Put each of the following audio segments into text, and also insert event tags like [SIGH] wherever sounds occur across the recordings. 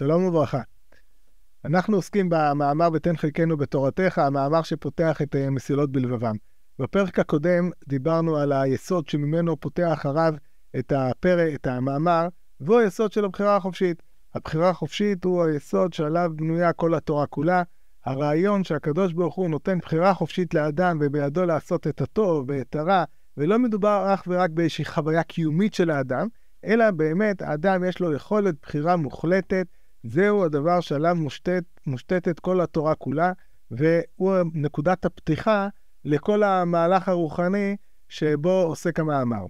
שלום וברכה. אנחנו עוסקים במאמר ותן חלקנו בתורתך, המאמר שפותח את אה, מסילות בלבבם. בפרק הקודם דיברנו על היסוד שממנו פותח הרב את הפרק, את המאמר, והוא היסוד של הבחירה החופשית. הבחירה החופשית הוא היסוד שעליו בנויה כל התורה כולה. הרעיון שהקדוש ברוך הוא נותן בחירה חופשית לאדם ובידו לעשות את הטוב ואת הרע, ולא מדובר אך ורק באיזושהי חוויה קיומית של האדם, אלא באמת האדם יש לו יכולת בחירה מוחלטת, זהו הדבר שעליו מושתת, מושתתת כל התורה כולה, והוא נקודת הפתיחה לכל המהלך הרוחני שבו עוסק המאמר.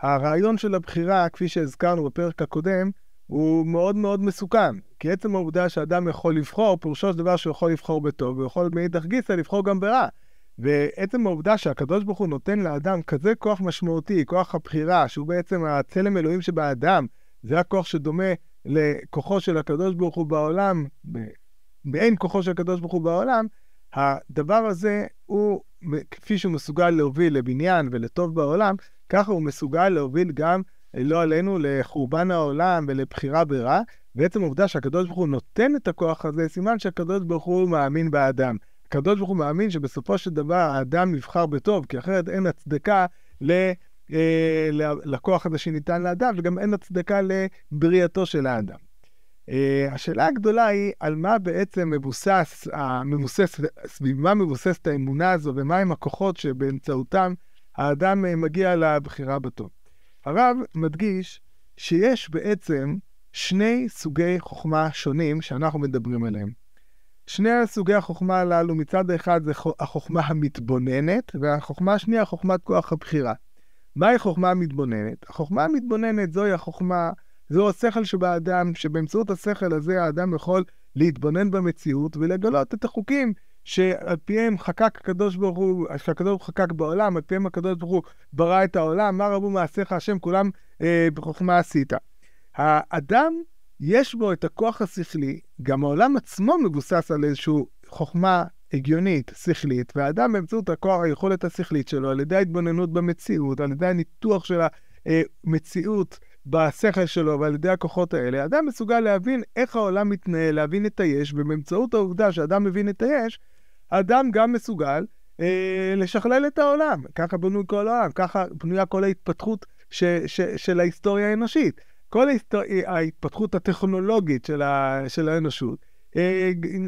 הרעיון של הבחירה, כפי שהזכרנו בפרק הקודם, הוא מאוד מאוד מסוכן, כי עצם העובדה שאדם יכול לבחור, פירושו של דבר שהוא יכול לבחור בטוב, ויכול מאידך גיסא לבחור גם ברע. ועצם העובדה שהקדוש ברוך הוא נותן לאדם כזה כוח משמעותי, כוח הבחירה, שהוא בעצם הצלם אלוהים שבאדם, זה הכוח שדומה לכוחו של הקדוש ברוך הוא בעולם, באין כוחו של הקדוש ברוך הוא בעולם, הדבר הזה הוא, כפי שהוא מסוגל להוביל לבניין ולטוב בעולם, ככה הוא מסוגל להוביל גם, לא עלינו, לחורבן העולם ולבחירה ברע. ועצם העובדה שהקדוש ברוך הוא נותן את הכוח הזה, סימן שהקדוש ברוך הוא מאמין באדם. הקדוש ברוך הוא מאמין שבסופו של דבר האדם יבחר בטוב, כי אחרת אין הצדקה ל... אה, לכוח הזה שניתן לאדם, וגם אין הצדקה לבריאתו של האדם. אה, השאלה הגדולה היא על מה בעצם מבוסס, מבוסס, סביב מה מבוססת האמונה הזו ומהם הכוחות שבאמצעותם האדם אה, מגיע לבחירה בטוב. הרב מדגיש שיש בעצם שני סוגי חוכמה שונים שאנחנו מדברים עליהם. שני סוגי החוכמה הללו, מצד אחד זה החוכמה המתבוננת, והחוכמה השנייה, חוכמת כוח הבחירה. מהי חוכמה מתבוננת? החוכמה המתבוננת זוהי החוכמה, זהו השכל שבאדם, שבאמצעות השכל הזה האדם יכול להתבונן במציאות ולגלות את החוקים שעל פיהם חקק הקדוש ברוך הוא, שהקדוש ברוך הוא חקק בעולם, על פיהם הקדוש ברוך הוא ברא את העולם, מה רבו מעשיך השם, כולם אה, בחוכמה עשית. האדם, יש בו את הכוח השכלי, גם העולם עצמו מבוסס על איזושהי חוכמה הגיונית, שכלית, והאדם באמצעות הכוח, היכולת השכלית שלו, על ידי ההתבוננות במציאות, על ידי הניתוח של המציאות בשכל שלו ועל ידי הכוחות האלה, האדם מסוגל להבין איך העולם מתנהל, להבין את היש, ובאמצעות העובדה שאדם מבין את היש, האדם גם מסוגל אה, לשכלל את העולם. ככה בנוי כל העולם, ככה בנויה כל ההתפתחות ש, ש, של ההיסטוריה האנושית. כל. ההתפתחות הטכנולוגית של, ה... של האנושות אה,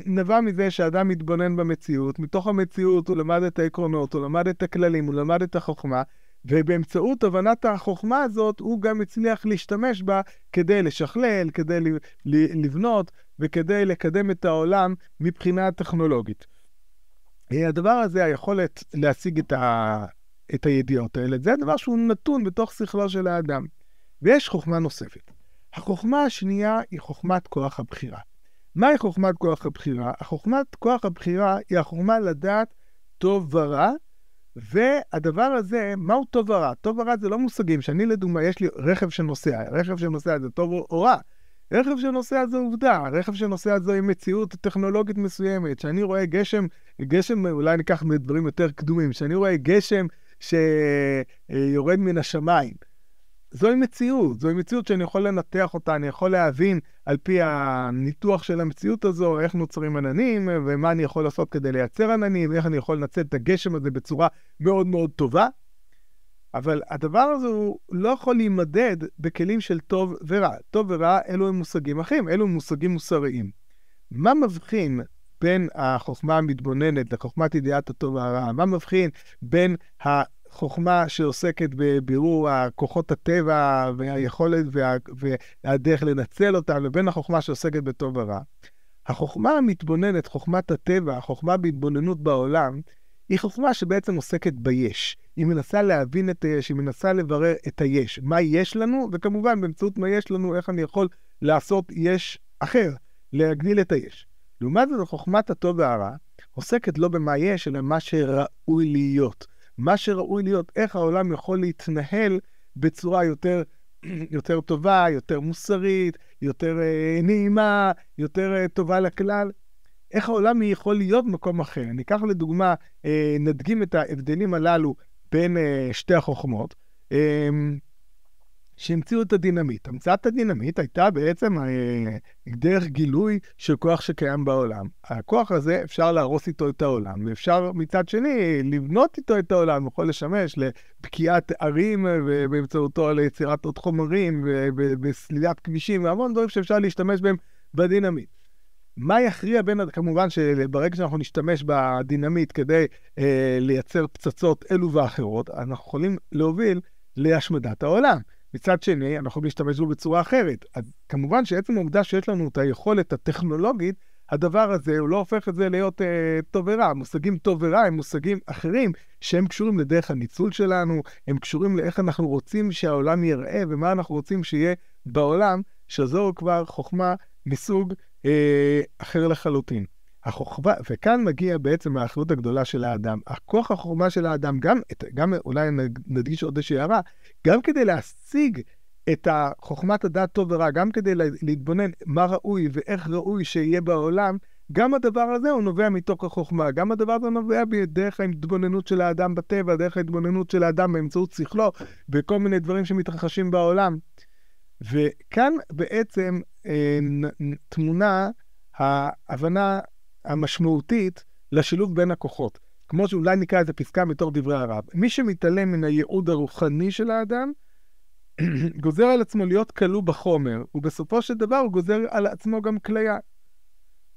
נבע מזה שאדם מתבונן במציאות, מתוך המציאות הוא למד את העקרונות, הוא למד את הכללים, הוא למד את החוכמה, ובאמצעות הבנת החוכמה הזאת הוא גם הצליח להשתמש בה כדי לשכלל, כדי לבנות וכדי לקדם את העולם מבחינה טכנולוגית. אה, הדבר הזה, היכולת להשיג את, ה... את הידיעות האלה, זה הדבר שהוא נתון בתוך שכלו של האדם. ויש חוכמה נוספת. החוכמה השנייה היא חוכמת כוח הבחירה. מהי חוכמת כוח הבחירה? החוכמת כוח הבחירה היא החוכמה לדעת טוב ורע, והדבר הזה, מהו טוב ורע? טוב ורע זה לא מושגים, שאני לדוגמה, יש לי רכב שנוסע, רכב שנוסע זה טוב או רע. רכב שנוסע זו עובדה, רכב שנוסע זו עם מציאות טכנולוגית מסוימת, שאני רואה גשם, גשם, אולי ניקח מדברים יותר קדומים, שאני רואה גשם שיורד מן השמיים. זוהי מציאות, זוהי מציאות שאני יכול לנתח אותה, אני יכול להבין על פי הניתוח של המציאות הזו, איך נוצרים עננים, ומה אני יכול לעשות כדי לייצר עננים, ואיך אני יכול לנצל את הגשם הזה בצורה מאוד מאוד טובה. אבל הדבר הזה הוא לא יכול להימדד בכלים של טוב ורע. טוב ורע, אלו הם מושגים אחרים, אלו הם מושגים מוסריים. מה מבחין בין החוכמה המתבוננת לחוכמת ידיעת הטוב והרע? מה מבחין בין חוכמה שעוסקת בבירור כוחות הטבע והיכולת וה, והדרך לנצל אותם, לבין החוכמה שעוסקת בטוב ורע. החוכמה המתבוננת, חוכמת הטבע, החוכמה בהתבוננות בעולם, היא חוכמה שבעצם עוסקת ביש. היא מנסה להבין את היש, היא מנסה לברר את היש. מה יש לנו, וכמובן באמצעות מה יש לנו, איך אני יכול לעשות יש אחר, להגדיל את היש. לעומת זאת, חוכמת הטוב והרע עוסקת לא במה יש, אלא מה שראוי להיות. מה שראוי להיות, איך העולם יכול להתנהל בצורה יותר, [CLEARS THROAT] יותר טובה, יותר מוסרית, יותר uh, נעימה, יותר uh, טובה לכלל. איך העולם יכול להיות במקום אחר. אני אקח לדוגמה, uh, נדגים את ההבדלים הללו בין uh, שתי החוכמות. Uh, שהמציאו את הדינמיט. המצאת הדינמיט הייתה בעצם אה, דרך גילוי של כוח שקיים בעולם. הכוח הזה, אפשר להרוס איתו את העולם, ואפשר מצד שני לבנות איתו את העולם, יכול לשמש לבקיעת ערים, ובאמצעותו ליצירת עוד חומרים, ובסלילת כבישים, והמון דברים שאפשר להשתמש בהם בדינמיט. מה יכריע בין, כמובן שברגע שאנחנו נשתמש בדינמיט כדי אה, לייצר פצצות אלו ואחרות, אנחנו יכולים להוביל להשמדת העולם. מצד שני, אנחנו יכולים להשתמש בו בצורה אחרת. אז כמובן שעצם העובדה שיש לנו את היכולת הטכנולוגית, הדבר הזה, הוא לא הופך את זה להיות אה, טוב ורע. מושגים טוב ורע הם מושגים אחרים שהם קשורים לדרך הניצול שלנו, הם קשורים לאיך אנחנו רוצים שהעולם ייראה ומה אנחנו רוצים שיהיה בעולם, שזו כבר חוכמה מסוג אה, אחר לחלוטין. החוכמה, וכאן מגיע בעצם האחריות הגדולה של האדם. הכוח החוכמה של האדם, גם, גם אולי נדגיש עוד איזושהי הערה, גם כדי להשיג את חוכמת הדעת טוב ורע, גם כדי להתבונן מה ראוי ואיך ראוי שיהיה בעולם, גם הדבר הזה הוא נובע מתוך החוכמה, גם הדבר הזה נובע דרך ההתבוננות של האדם בטבע, דרך ההתבוננות של האדם באמצעות שכלו, וכל מיני דברים שמתרחשים בעולם. וכאן בעצם אה, תמונה ההבנה המשמעותית לשילוב בין הכוחות. כמו שאולי נקרא את הפסקה מתוך דברי הרב. מי שמתעלם מן הייעוד הרוחני של האדם, [CLEARS THROAT] גוזר על עצמו להיות כלוא בחומר, ובסופו של דבר הוא גוזר על עצמו גם כליה.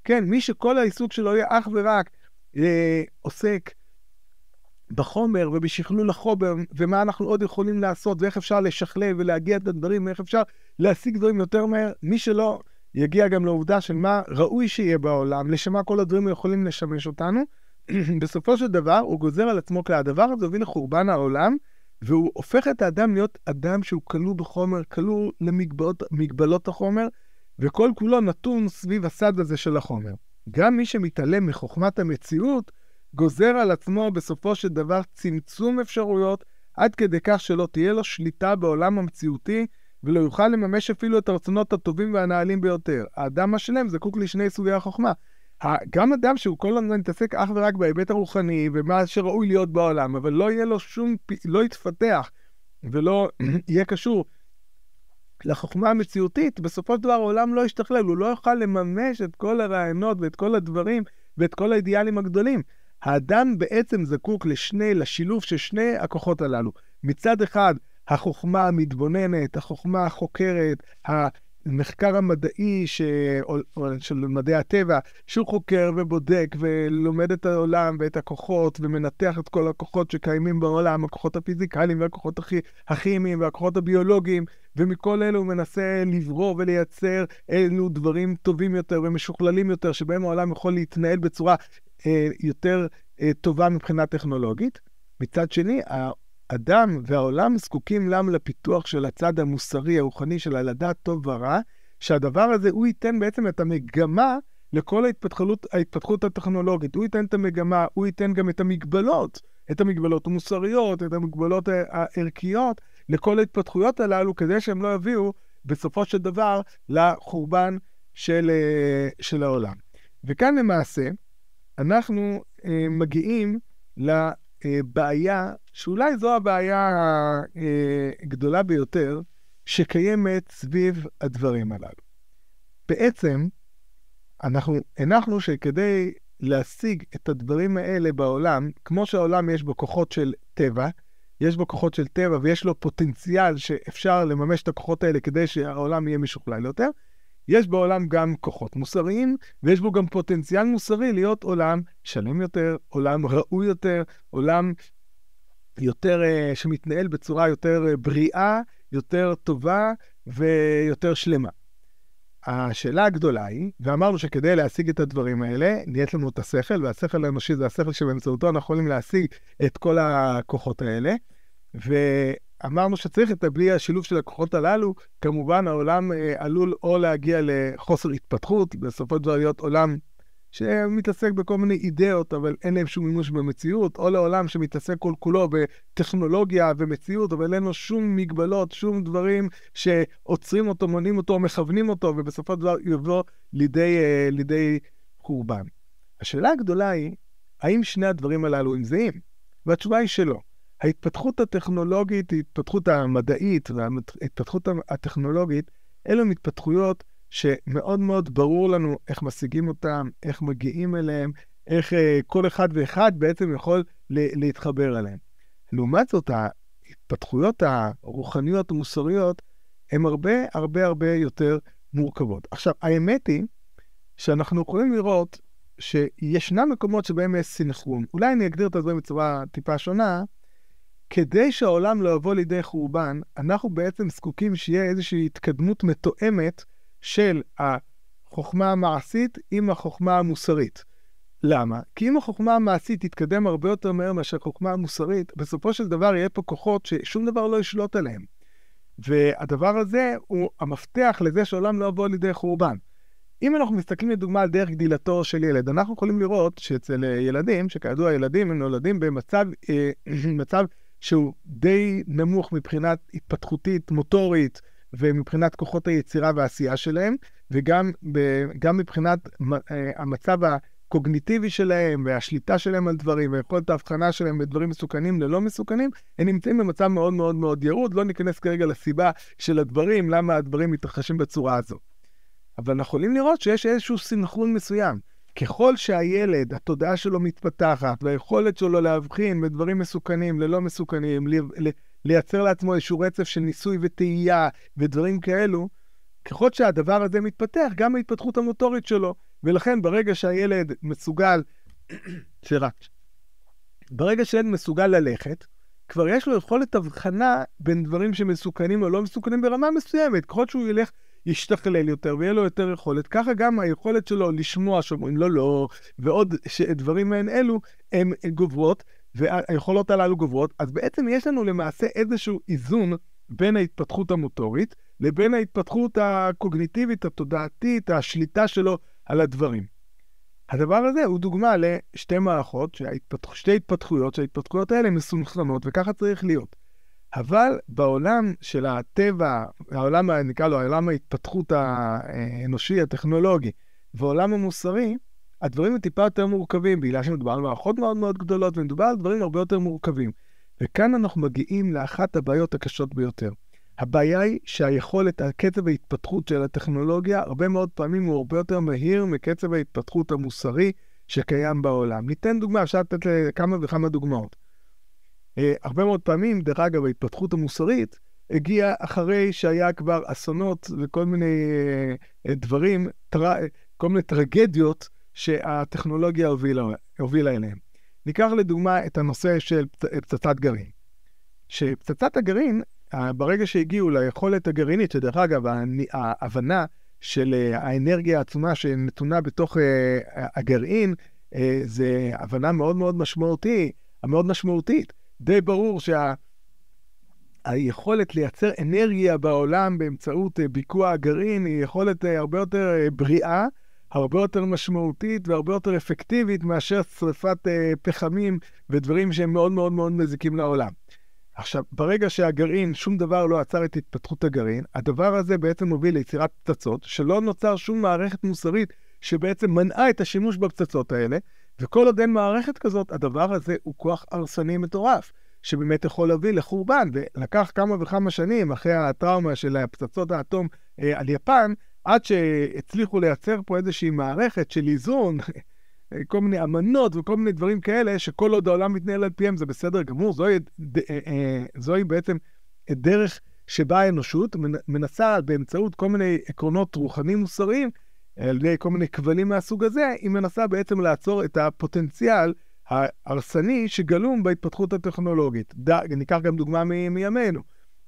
כן, מי שכל העיסוק שלו יהיה אך ורק אה, עוסק בחומר ובשכלול החומר, ומה אנחנו עוד יכולים לעשות, ואיך אפשר לשכלל ולהגיע את הדברים, ואיך אפשר להשיג דברים יותר מהר, מי שלא יגיע גם לעובדה של מה ראוי שיהיה בעולם, לשם מה כל הדברים יכולים לשמש אותנו, [CLEARS THROAT] בסופו של דבר הוא גוזר על עצמו כלי הדבר הזה הוביל לחורבן העולם, והוא הופך את האדם להיות אדם שהוא כלוא בחומר, כלוא למגבלות החומר, וכל כולו נתון סביב הסד הזה של החומר. גם מי שמתעלם מחוכמת המציאות, גוזר על עצמו בסופו של דבר צמצום אפשרויות, עד כדי כך שלא תהיה לו שליטה בעולם המציאותי, ולא יוכל לממש אפילו את הרצונות הטובים והנעלים ביותר. האדם השלם זקוק לשני סוגי החוכמה. גם אדם שהוא כל הזמן מתעסק אך ורק בהיבט הרוחני ומה שראוי להיות בעולם, אבל לא יהיה לו שום, לא יתפתח ולא [CLEARS THROAT] יהיה קשור לחוכמה המציאותית, בסופו של דבר העולם לא ישתכלל, הוא לא יוכל לממש את כל הרעיונות ואת כל הדברים ואת כל האידיאלים הגדולים. האדם בעצם זקוק לשני, לשילוב של שני הכוחות הללו. מצד אחד, החוכמה המתבוננת, החוכמה החוקרת, המחקר המדעי ש... של מדעי הטבע, שהוא חוקר ובודק ולומד את העולם ואת הכוחות ומנתח את כל הכוחות שקיימים בעולם, הכוחות הפיזיקליים והכוחות הכימיים והכוחות הביולוגיים, ומכל אלו הוא מנסה לברוא ולייצר אלו דברים טובים יותר ומשוכללים יותר, שבהם העולם יכול להתנהל בצורה אה, יותר אה, טובה מבחינה טכנולוגית. מצד שני, האדם והעולם זקוקים להם לפיתוח של הצד המוסרי, הרוחני של הלדעת טוב ורע, שהדבר הזה, הוא ייתן בעצם את המגמה לכל ההתפתחות, ההתפתחות הטכנולוגית. הוא ייתן את המגמה, הוא ייתן גם את המגבלות, את המגבלות המוסריות, את המגבלות הערכיות, לכל ההתפתחויות הללו, כדי שהם לא יביאו בסופו של דבר לחורבן של, אה, של העולם. וכאן למעשה, אנחנו אה, מגיעים לבעיה שאולי זו הבעיה הגדולה ביותר שקיימת סביב הדברים הללו. בעצם, אנחנו הנחנו שכדי להשיג את הדברים האלה בעולם, כמו שהעולם יש בו כוחות של טבע, יש בו כוחות של טבע ויש לו פוטנציאל שאפשר לממש את הכוחות האלה כדי שהעולם יהיה משוכלל יותר, יש בעולם גם כוחות מוסריים, ויש בו גם פוטנציאל מוסרי להיות עולם שלם יותר, עולם ראוי יותר, עולם יותר, uh, שמתנהל בצורה יותר uh, בריאה, יותר טובה ויותר שלמה. השאלה הגדולה היא, ואמרנו שכדי להשיג את הדברים האלה, נהיית לנו את השכל, והשכל האנושי זה השכל שבאמצעותו אנחנו יכולים להשיג את כל הכוחות האלה. ואמרנו שצריך את בלי השילוב של הכוחות הללו, כמובן העולם אה, עלול או להגיע לחוסר התפתחות, בסופו של דבר להיות עולם שמתעסק בכל מיני אידאות, אבל אין להם שום מימוש במציאות, או לעולם שמתעסק כל כולו בטכנולוגיה ומציאות, אבל אין לו שום מגבלות, שום דברים שעוצרים אותו, מונעים אותו, מכוונים אותו, ובסופו של דבר יבוא לידי, uh, לידי חורבן. השאלה הגדולה היא, האם שני הדברים הללו הם זהים? והתשובה היא שלא. ההתפתחות הטכנולוגית, ההתפתחות המדעית וההתפתחות הטכנולוגית, אלו התפתחויות שמאוד מאוד ברור לנו איך משיגים אותם, איך מגיעים אליהם, איך אה, כל אחד ואחד בעצם יכול להתחבר אליהם. לעומת זאת, ההתפתחויות הרוחניות המוסריות הן הרבה הרבה הרבה יותר מורכבות. עכשיו, האמת היא שאנחנו יכולים לראות שישנם מקומות שבהם יש סינכרון. אולי אני אגדיר את הדברים בצורה טיפה שונה. כדי שהעולם לא יבוא לידי חורבן, אנחנו בעצם זקוקים שיהיה איזושהי התקדמות מתואמת של החוכמה המעשית עם החוכמה המוסרית. למה? כי אם החוכמה המעשית תתקדם הרבה יותר מהר מאשר החוכמה המוסרית, בסופו של דבר יהיה פה כוחות ששום דבר לא ישלוט עליהם. והדבר הזה הוא המפתח לזה שהעולם לא יבוא לידי חורבן. אם אנחנו מסתכלים לדוגמה על דרך גדילתו של ילד, אנחנו יכולים לראות שאצל ילדים, שכידוע ילדים הם נולדים במצב אה, [CLEARS THROAT] מצב שהוא די נמוך מבחינת התפתחותית, מוטורית, ומבחינת כוחות היצירה והעשייה שלהם, וגם ב, מבחינת אה, המצב הקוגניטיבי שלהם והשליטה שלהם על דברים ויכולת ההבחנה שלהם בדברים מסוכנים ללא מסוכנים, הם נמצאים במצב מאוד מאוד מאוד ירוד. לא ניכנס כרגע לסיבה של הדברים, למה הדברים מתרחשים בצורה הזו. אבל אנחנו יכולים לראות שיש איזשהו סנכרון מסוים. ככל שהילד, התודעה שלו מתפתחת, והיכולת שלו להבחין בדברים מסוכנים ללא מסוכנים, לייצר לעצמו איזשהו רצף של ניסוי וטעייה ודברים כאלו, ככל שהדבר הזה מתפתח, גם ההתפתחות המוטורית שלו. ולכן ברגע שהילד מסוגל, [COUGHS] סליחה, ברגע שילד מסוגל ללכת, כבר יש לו יכולת הבחנה בין דברים שמסוכנים או לא מסוכנים ברמה מסוימת. ככל שהוא ילך ישתכלל יותר ויהיה לו יותר יכולת, ככה גם היכולת שלו לשמוע שאומרים לו לא, ועוד דברים מעין אלו, הן גוברות, והיכולות הללו גוברות, אז בעצם יש לנו למעשה איזשהו איזון בין ההתפתחות המוטורית לבין ההתפתחות הקוגניטיבית, התודעתית, השליטה שלו על הדברים. הדבר הזה הוא דוגמה לשתי מערכות. שתי התפתחויות, שההתפתחויות האלה מסונכרנות, וככה צריך להיות. אבל בעולם של הטבע, העולם, נקרא לו, העולם ההתפתחות האנושי, הטכנולוגי, והעולם המוסרי, הדברים הם טיפה יותר מורכבים, בגלל שמדובר על מערכות מאוד מאוד גדולות, ומדובר על דברים הרבה יותר מורכבים. וכאן אנחנו מגיעים לאחת הבעיות הקשות ביותר. הבעיה היא שהיכולת, הקצב ההתפתחות של הטכנולוגיה, הרבה מאוד פעמים הוא הרבה יותר מהיר מקצב ההתפתחות המוסרי שקיים בעולם. ניתן דוגמה, אפשר לתת כמה וכמה דוגמאות. אה, הרבה מאוד פעמים, דרך אגב, ההתפתחות המוסרית הגיעה אחרי שהיה כבר אסונות וכל מיני אה, דברים, טר... כל מיני טרגדיות שהטכנולוגיה הובילה, הובילה אליהם. ניקח לדוגמה את הנושא של פצצת גרעין. שפצצת הגרעין, ברגע שהגיעו ליכולת הגרעינית, שדרך אגב, ההבנה של אה, האנרגיה העצומה שנתונה בתוך הגרעין, זה הבנה מאוד מאוד משמעותית, מאוד משמעותית. די ברור שהיכולת שה... לייצר אנרגיה בעולם באמצעות אה, ביקוע הגרעין היא יכולת אה, הרבה יותר אה, בריאה, הרבה יותר משמעותית והרבה יותר אפקטיבית מאשר שרפת פחמים ודברים שהם מאוד מאוד מאוד מזיקים לעולם. עכשיו, ברגע שהגרעין, שום דבר לא עצר את התפתחות הגרעין, הדבר הזה בעצם מוביל ליצירת פצצות, שלא נוצר שום מערכת מוסרית שבעצם מנעה את השימוש בפצצות האלה, וכל עוד אין מערכת כזאת, הדבר הזה הוא כוח הרסני מטורף, שבאמת יכול להביא לחורבן. ולקח כמה וכמה שנים אחרי הטראומה של פצצות האטום אה, על יפן, עד שהצליחו לייצר פה איזושהי מערכת של איזון, [LAUGHS] כל מיני אמנות וכל מיני דברים כאלה, שכל עוד העולם מתנהל על פיהם זה בסדר גמור. זוהי, אה, אה, זוהי בעצם דרך שבה האנושות מנסה באמצעות כל מיני עקרונות רוחניים מוסריים על ידי כל מיני כבלים מהסוג הזה, היא מנסה בעצם לעצור את הפוטנציאל ההרסני שגלום בהתפתחות הטכנולוגית. ד... ניקח גם דוגמה מ... מימינו.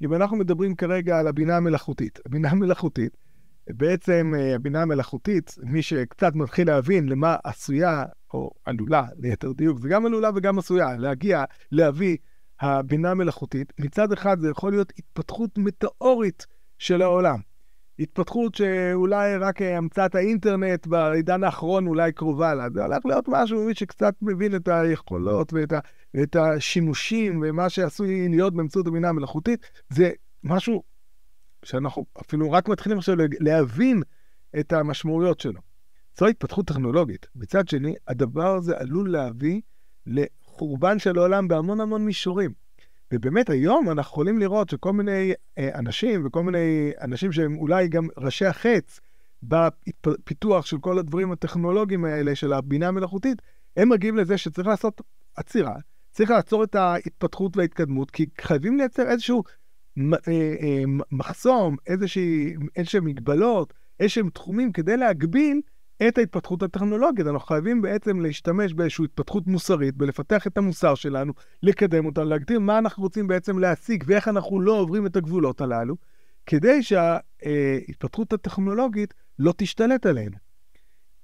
אם אנחנו מדברים כרגע על הבינה המלאכותית, הבינה המלאכותית, בעצם אה, הבינה המלאכותית, מי שקצת מתחיל להבין למה עשויה, או עלולה, ליתר דיוק, זה גם עלולה וגם עשויה, להגיע, להביא הבינה המלאכותית, מצד אחד זה יכול להיות התפתחות מטאורית של העולם. התפתחות שאולי רק המצאת האינטרנט בעידן האחרון אולי קרובה לה. זה הולך להיות משהו, שקצת מבין את היכולות ואת, ה, ואת השימושים ומה שעשוי להיות באמצעות הבינה המלאכותית, זה משהו שאנחנו אפילו רק מתחילים עכשיו להבין את המשמעויות שלו. זו התפתחות טכנולוגית. מצד שני, הדבר הזה עלול להביא לחורבן של העולם בהמון המון מישורים. ובאמת היום אנחנו יכולים לראות שכל מיני אה, אנשים וכל מיני אנשים שהם אולי גם ראשי החץ בפיתוח של כל הדברים הטכנולוגיים האלה של הבינה המלאכותית, הם מגיעים לזה שצריך לעשות עצירה, צריך לעצור את ההתפתחות וההתקדמות, כי חייבים לייצר איזשהו אה, אה, מחסום, איזשהם מגבלות, איזשהם תחומים כדי להגביל את ההתפתחות הטכנולוגית. אנחנו חייבים בעצם להשתמש באיזושהי התפתחות מוסרית, בלפתח את המוסר שלנו, לקדם אותנו, להגדיר מה אנחנו רוצים בעצם להשיג ואיך אנחנו לא עוברים את הגבולות הללו, כדי שההתפתחות הטכנולוגית לא תשתלט עלינו.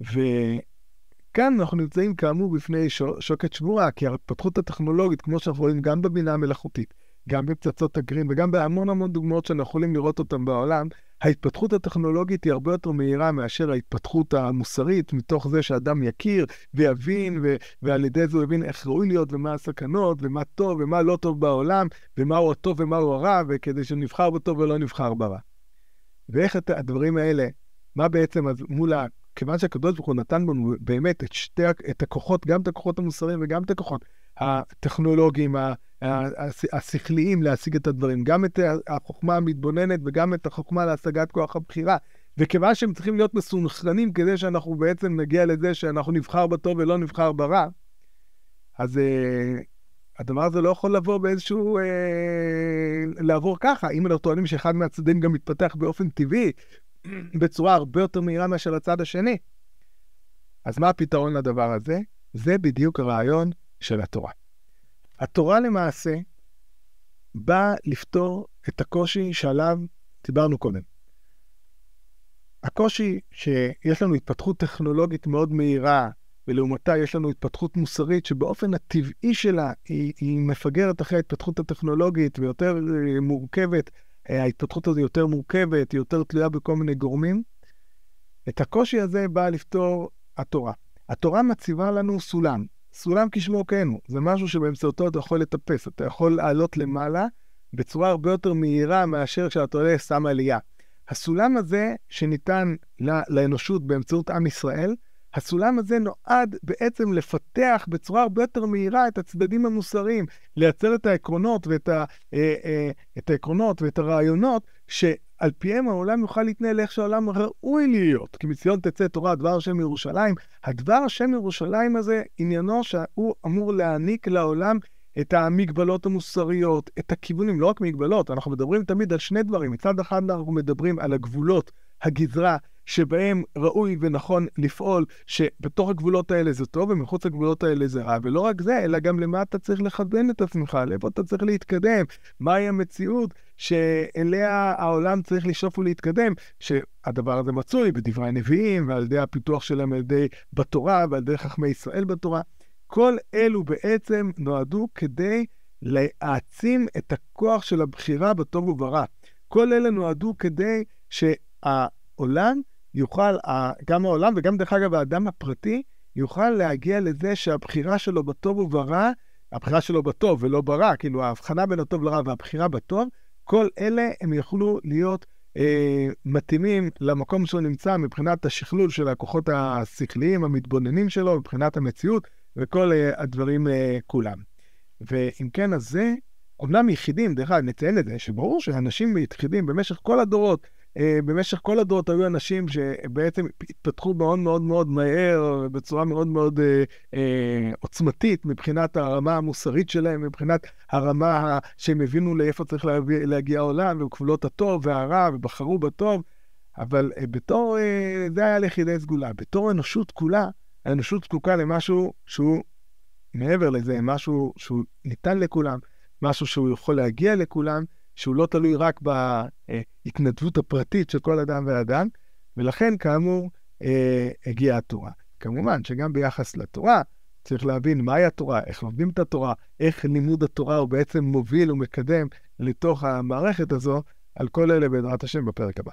וכאן אנחנו נמצאים כאמור בפני שוקת שבורה, כי ההתפתחות הטכנולוגית, כמו שאנחנו רואים גם בבינה המלאכותית, גם בפצצות הגרין וגם בהמון המון דוגמאות שאנחנו יכולים לראות אותן בעולם, ההתפתחות הטכנולוגית היא הרבה יותר מהירה מאשר ההתפתחות המוסרית, מתוך זה שאדם יכיר ויבין, ו- ועל ידי זה הוא יבין איך ראוי להיות ומה הסכנות, ומה טוב ומה לא טוב בעולם, ומהו הטוב ומהו הרע, וכדי שנבחר בטוב ולא נבחר ברע. ואיך את הדברים האלה, מה בעצם אז מול ה... כיוון שהקדוש ברוך הוא נתן לנו באמת את שתי, את הכוחות, גם את הכוחות המוסריים וגם את הכוחות הטכנולוגיים, השכליים להשיג את הדברים, גם את החוכמה המתבוננת וגם את החוכמה להשגת כוח הבחירה. וכיוון שהם צריכים להיות מסונכרנים כדי שאנחנו בעצם נגיע לזה שאנחנו נבחר בטוב ולא נבחר ברע, אז uh, הדבר הזה לא יכול לבוא באיזשהו... Uh, לעבור ככה. אם אנחנו טוענים שאחד מהצדדים גם מתפתח באופן טבעי, בצורה הרבה יותר מהירה מאשר הצד השני, אז מה הפתרון לדבר הזה? זה בדיוק הרעיון של התורה. התורה למעשה באה לפתור את הקושי שעליו דיברנו קודם. הקושי שיש לנו התפתחות טכנולוגית מאוד מהירה, ולעומתה יש לנו התפתחות מוסרית שבאופן הטבעי שלה היא, היא מפגרת אחרי ההתפתחות הטכנולוגית ויותר אה, מורכבת, אה, ההתפתחות הזו יותר מורכבת, היא יותר תלויה בכל מיני גורמים. את הקושי הזה באה לפתור התורה. התורה מציבה לנו סולם. סולם כשמו כן הוא, זה משהו שבאמצעותו אתה יכול לטפס, אתה יכול לעלות למעלה בצורה הרבה יותר מהירה מאשר כשאתה עולה סתם עלייה. הסולם הזה שניתן לאנושות באמצעות עם ישראל, הסולם הזה נועד בעצם לפתח בצורה הרבה יותר מהירה את הצדדים המוסריים, לייצר את העקרונות ואת ה, אה, אה, את העקרונות ואת הרעיונות שעל פיהם העולם יוכל להתנהל איך שהעולם ראוי להיות. כי מציון תצא תורה דבר השם ירושלים. הדבר השם ירושלים הזה, עניינו שהוא אמור להעניק לעולם את המגבלות המוסריות, את הכיוונים, לא רק מגבלות, אנחנו מדברים תמיד על שני דברים. מצד אחד אנחנו מדברים על הגבולות, הגזרה, שבהם ראוי ונכון לפעול, שבתוך הגבולות האלה זה טוב ומחוץ לגבולות האלה זה רע, ולא רק זה, אלא גם למה אתה צריך לכוון את עצמך, לאיפה אתה צריך להתקדם, מהי המציאות שאליה העולם צריך לשאוף ולהתקדם, שהדבר הזה מצוי בדברי הנביאים ועל ידי הפיתוח שלהם על ידי בתורה ועל ידי חכמי ישראל בתורה. כל אלו בעצם נועדו כדי להעצים את הכוח של הבחירה בטוב וברע. כל אלה נועדו כדי שהעולם יוכל, גם העולם וגם דרך אגב האדם הפרטי, יוכל להגיע לזה שהבחירה שלו בטוב וברע, הבחירה שלו בטוב ולא ברע, כאילו ההבחנה בין הטוב לרע והבחירה בטוב, כל אלה הם יוכלו להיות אה, מתאימים למקום שהוא נמצא מבחינת השכלול של הכוחות השכליים, המתבוננים שלו, מבחינת המציאות וכל אה, הדברים אה, כולם. ואם כן, אז זה, אומנם יחידים, דרך אגב, נציין את זה, שברור שאנשים יחידים במשך כל הדורות, במשך כל הדורות היו אנשים שבעצם התפתחו מאוד מאוד מאוד מהר, בצורה מאוד מאוד אה, אה, עוצמתית מבחינת הרמה המוסרית שלהם, מבחינת הרמה שהם הבינו לאיפה צריך להגיע, להגיע העולם, וגבולות הטוב והרע, ובחרו בטוב, אבל אה, בתור, אה, זה היה ליחידי סגולה. בתור אנושות כולה, האנושות זקוקה למשהו שהוא מעבר לזה, משהו שהוא ניתן לכולם, משהו שהוא יכול להגיע לכולם. שהוא לא תלוי רק בהתנדבות הפרטית של כל אדם ואדם, ולכן, כאמור, אה, הגיעה התורה. כמובן שגם ביחס לתורה, צריך להבין מהי התורה, איך לומדים את התורה, איך לימוד התורה הוא בעצם מוביל ומקדם לתוך המערכת הזו, על כל אלה בעזרת השם בפרק הבא.